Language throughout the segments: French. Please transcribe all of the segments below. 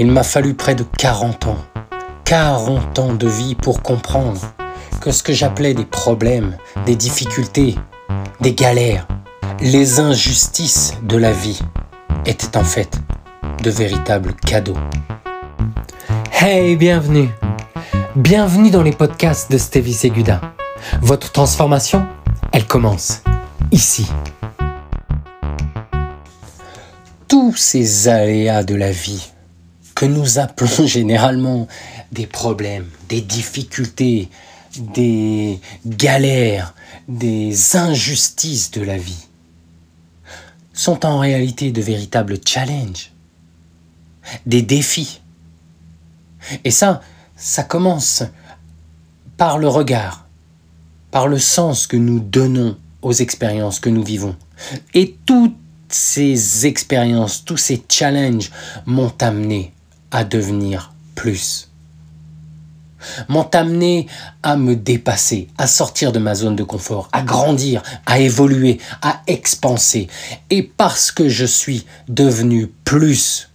Il m'a fallu près de 40 ans, 40 ans de vie pour comprendre que ce que j'appelais des problèmes, des difficultés, des galères, les injustices de la vie étaient en fait de véritables cadeaux. Hey, bienvenue Bienvenue dans les podcasts de Stevie Seguda. Votre transformation, elle commence ici. Tous ces aléas de la vie que nous appelons généralement des problèmes, des difficultés, des galères, des injustices de la vie, sont en réalité de véritables challenges, des défis. Et ça, ça commence par le regard, par le sens que nous donnons aux expériences que nous vivons. Et toutes ces expériences, tous ces challenges m'ont amené devenir plus. M'ont amené à me dépasser, à sortir de ma zone de confort, à grandir, à évoluer, à expanser. Et parce que je suis devenu plus,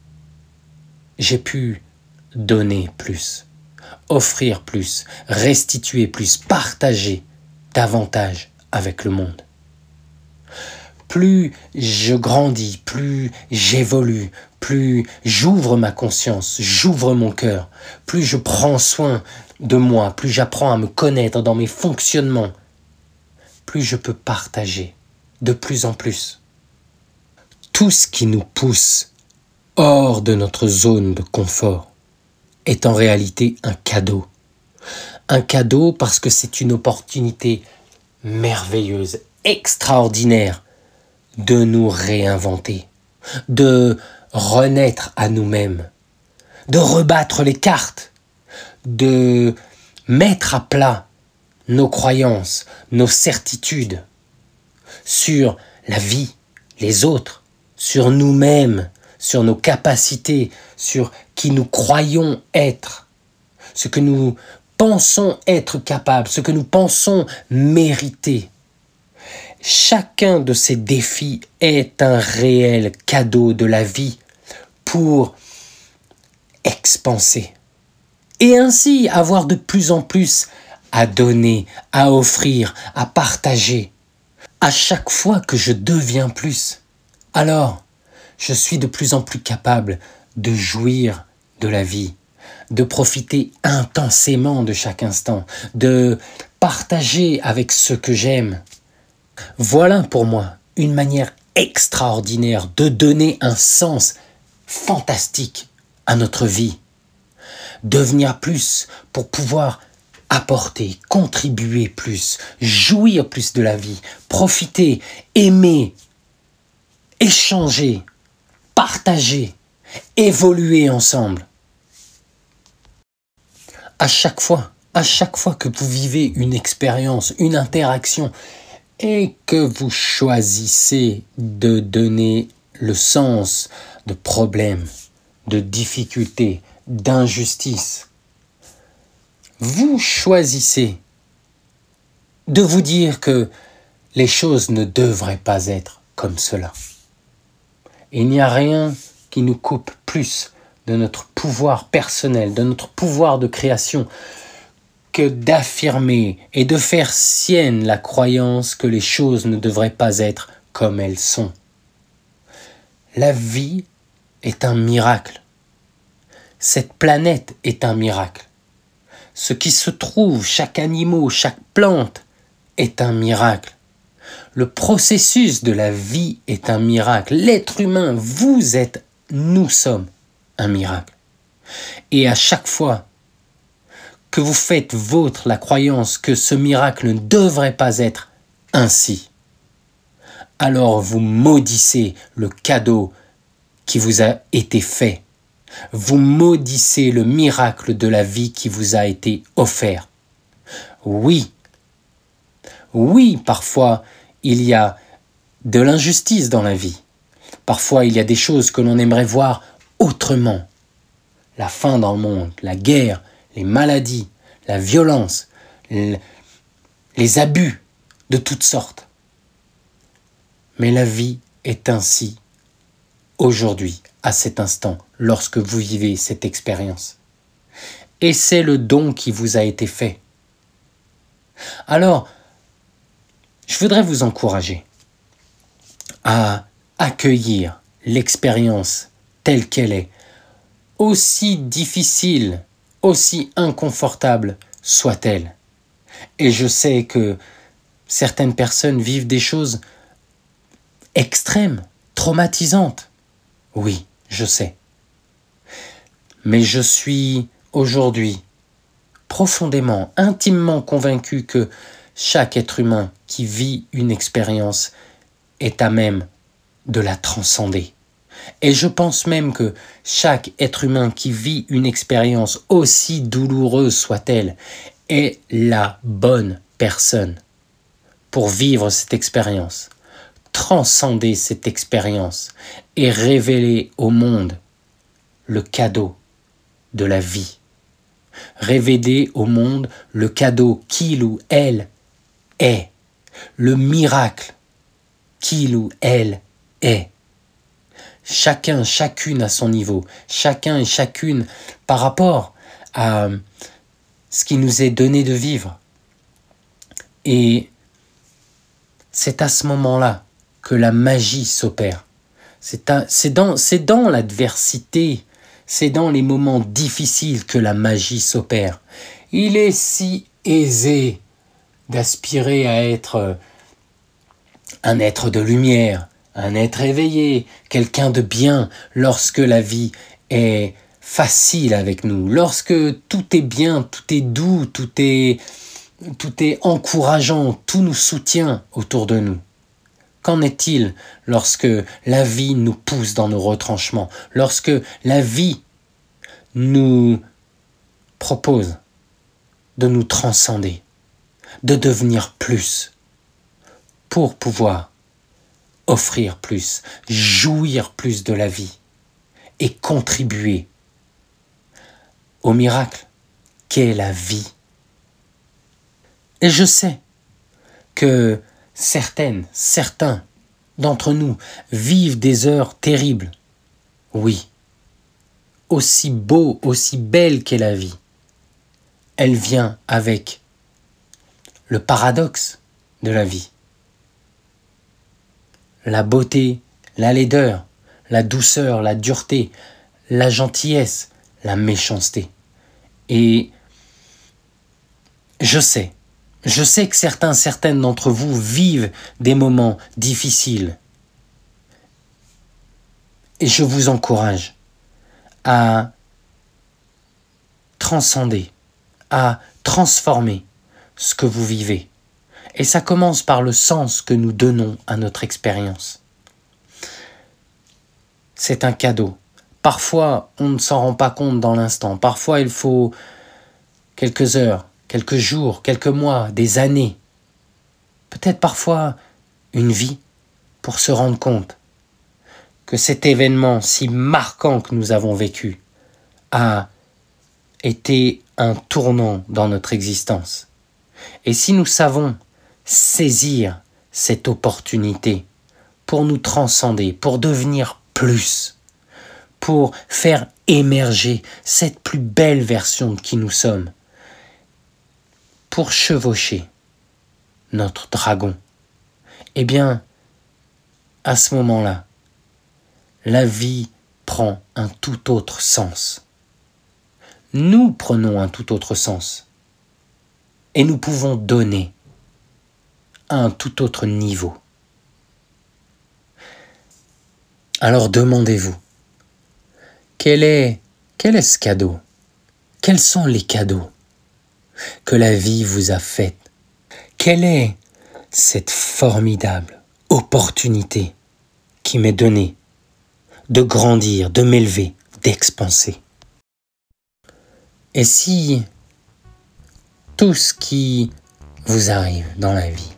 j'ai pu donner plus, offrir plus, restituer plus, partager davantage avec le monde plus je grandis, plus j'évolue, plus j'ouvre ma conscience, j'ouvre mon cœur, plus je prends soin de moi, plus j'apprends à me connaître dans mes fonctionnements, plus je peux partager de plus en plus. Tout ce qui nous pousse hors de notre zone de confort est en réalité un cadeau. Un cadeau parce que c'est une opportunité merveilleuse, extraordinaire de nous réinventer, de renaître à nous-mêmes, de rebattre les cartes, de mettre à plat nos croyances, nos certitudes sur la vie, les autres, sur nous-mêmes, sur nos capacités, sur qui nous croyons être, ce que nous pensons être capables, ce que nous pensons mériter. Chacun de ces défis est un réel cadeau de la vie pour expanser et ainsi avoir de plus en plus à donner, à offrir, à partager. À chaque fois que je deviens plus, alors je suis de plus en plus capable de jouir de la vie, de profiter intensément de chaque instant, de partager avec ceux que j'aime, voilà pour moi une manière extraordinaire de donner un sens fantastique à notre vie. Devenir plus pour pouvoir apporter, contribuer plus, jouir plus de la vie, profiter, aimer, échanger, partager, évoluer ensemble. À chaque fois, à chaque fois que vous vivez une expérience, une interaction, et que vous choisissez de donner le sens de problèmes, de difficultés, d'injustices, vous choisissez de vous dire que les choses ne devraient pas être comme cela. Il n'y a rien qui nous coupe plus de notre pouvoir personnel, de notre pouvoir de création, d'affirmer et de faire sienne la croyance que les choses ne devraient pas être comme elles sont. La vie est un miracle. Cette planète est un miracle. Ce qui se trouve, chaque animal, chaque plante, est un miracle. Le processus de la vie est un miracle. L'être humain, vous êtes, nous sommes un miracle. Et à chaque fois que vous faites vôtre la croyance que ce miracle ne devrait pas être ainsi, alors vous maudissez le cadeau qui vous a été fait. Vous maudissez le miracle de la vie qui vous a été offert. Oui, oui, parfois il y a de l'injustice dans la vie. Parfois il y a des choses que l'on aimerait voir autrement. La faim dans le monde, la guerre, les maladies, la violence, les abus de toutes sortes. Mais la vie est ainsi, aujourd'hui, à cet instant, lorsque vous vivez cette expérience. Et c'est le don qui vous a été fait. Alors, je voudrais vous encourager à accueillir l'expérience telle qu'elle est, aussi difficile, aussi inconfortable soit-elle. Et je sais que certaines personnes vivent des choses extrêmes, traumatisantes. Oui, je sais. Mais je suis aujourd'hui profondément, intimement convaincu que chaque être humain qui vit une expérience est à même de la transcender. Et je pense même que chaque être humain qui vit une expérience aussi douloureuse soit-elle est la bonne personne pour vivre cette expérience, transcender cette expérience et révéler au monde le cadeau de la vie. Révéler au monde le cadeau qu'il ou elle est, le miracle qu'il ou elle est. Chacun, chacune à son niveau, chacun et chacune par rapport à ce qui nous est donné de vivre. Et c'est à ce moment-là que la magie s'opère. C'est dans, dans l'adversité, c'est dans les moments difficiles que la magie s'opère. Il est si aisé d'aspirer à être un être de lumière, un être éveillé, quelqu'un de bien lorsque la vie est facile avec nous, lorsque tout est bien, tout est doux, tout est, tout est encourageant, tout nous soutient autour de nous. Qu'en est-il lorsque la vie nous pousse dans nos retranchements, lorsque la vie nous propose de nous transcender, de devenir plus, pour pouvoir offrir plus, jouir plus de la vie et contribuer au miracle qu'est la vie. Et je sais que certaines, certains d'entre nous vivent des heures terribles. Oui, aussi beau, aussi belle qu'est la vie, elle vient avec le paradoxe de la vie. La beauté, la laideur, la douceur, la dureté, la gentillesse, la méchanceté. Et je sais, je sais que certains, certaines d'entre vous vivent des moments difficiles. Et je vous encourage à transcender, à transformer ce que vous vivez. Et ça commence par le sens que nous donnons à notre expérience. C'est un cadeau. Parfois, on ne s'en rend pas compte dans l'instant. Parfois, il faut quelques heures, quelques jours, quelques mois, des années. Peut-être parfois une vie pour se rendre compte que cet événement si marquant que nous avons vécu a été un tournant dans notre existence. Et si nous savons saisir cette opportunité pour nous transcender, pour devenir plus, pour faire émerger cette plus belle version de qui nous sommes, pour chevaucher notre dragon, eh bien, à ce moment-là, la vie prend un tout autre sens. Nous prenons un tout autre sens. Et nous pouvons donner un tout autre niveau. Alors demandez-vous, quel est, quel est ce cadeau? Quels sont les cadeaux que la vie vous a faits? Quelle est cette formidable opportunité qui m'est donnée de grandir, de m'élever, d'expanser? Et si tout ce qui vous arrive dans la vie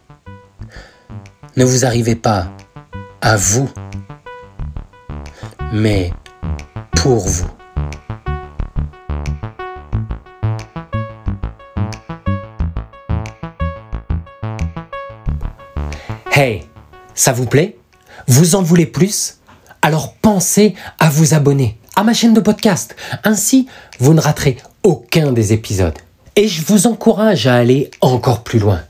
ne vous arrivait pas à vous, mais pour vous. Hey, ça vous plaît? Vous en voulez plus? Alors pensez à vous abonner à ma chaîne de podcast. Ainsi, vous ne raterez aucun des épisodes. Et je vous encourage à aller encore plus loin.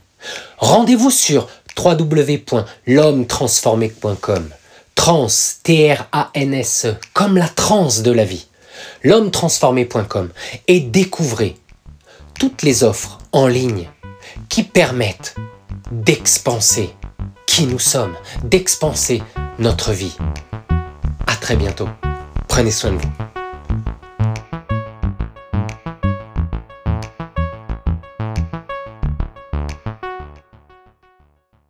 Rendez-vous sur www.l'homme-transformé.com. Trans, T-R-A-N-S, comme la transe de la vie. L'homme-transformé.com et découvrez toutes les offres en ligne qui permettent d'expanser qui nous sommes, d'expanser notre vie. À très bientôt. Prenez soin de vous.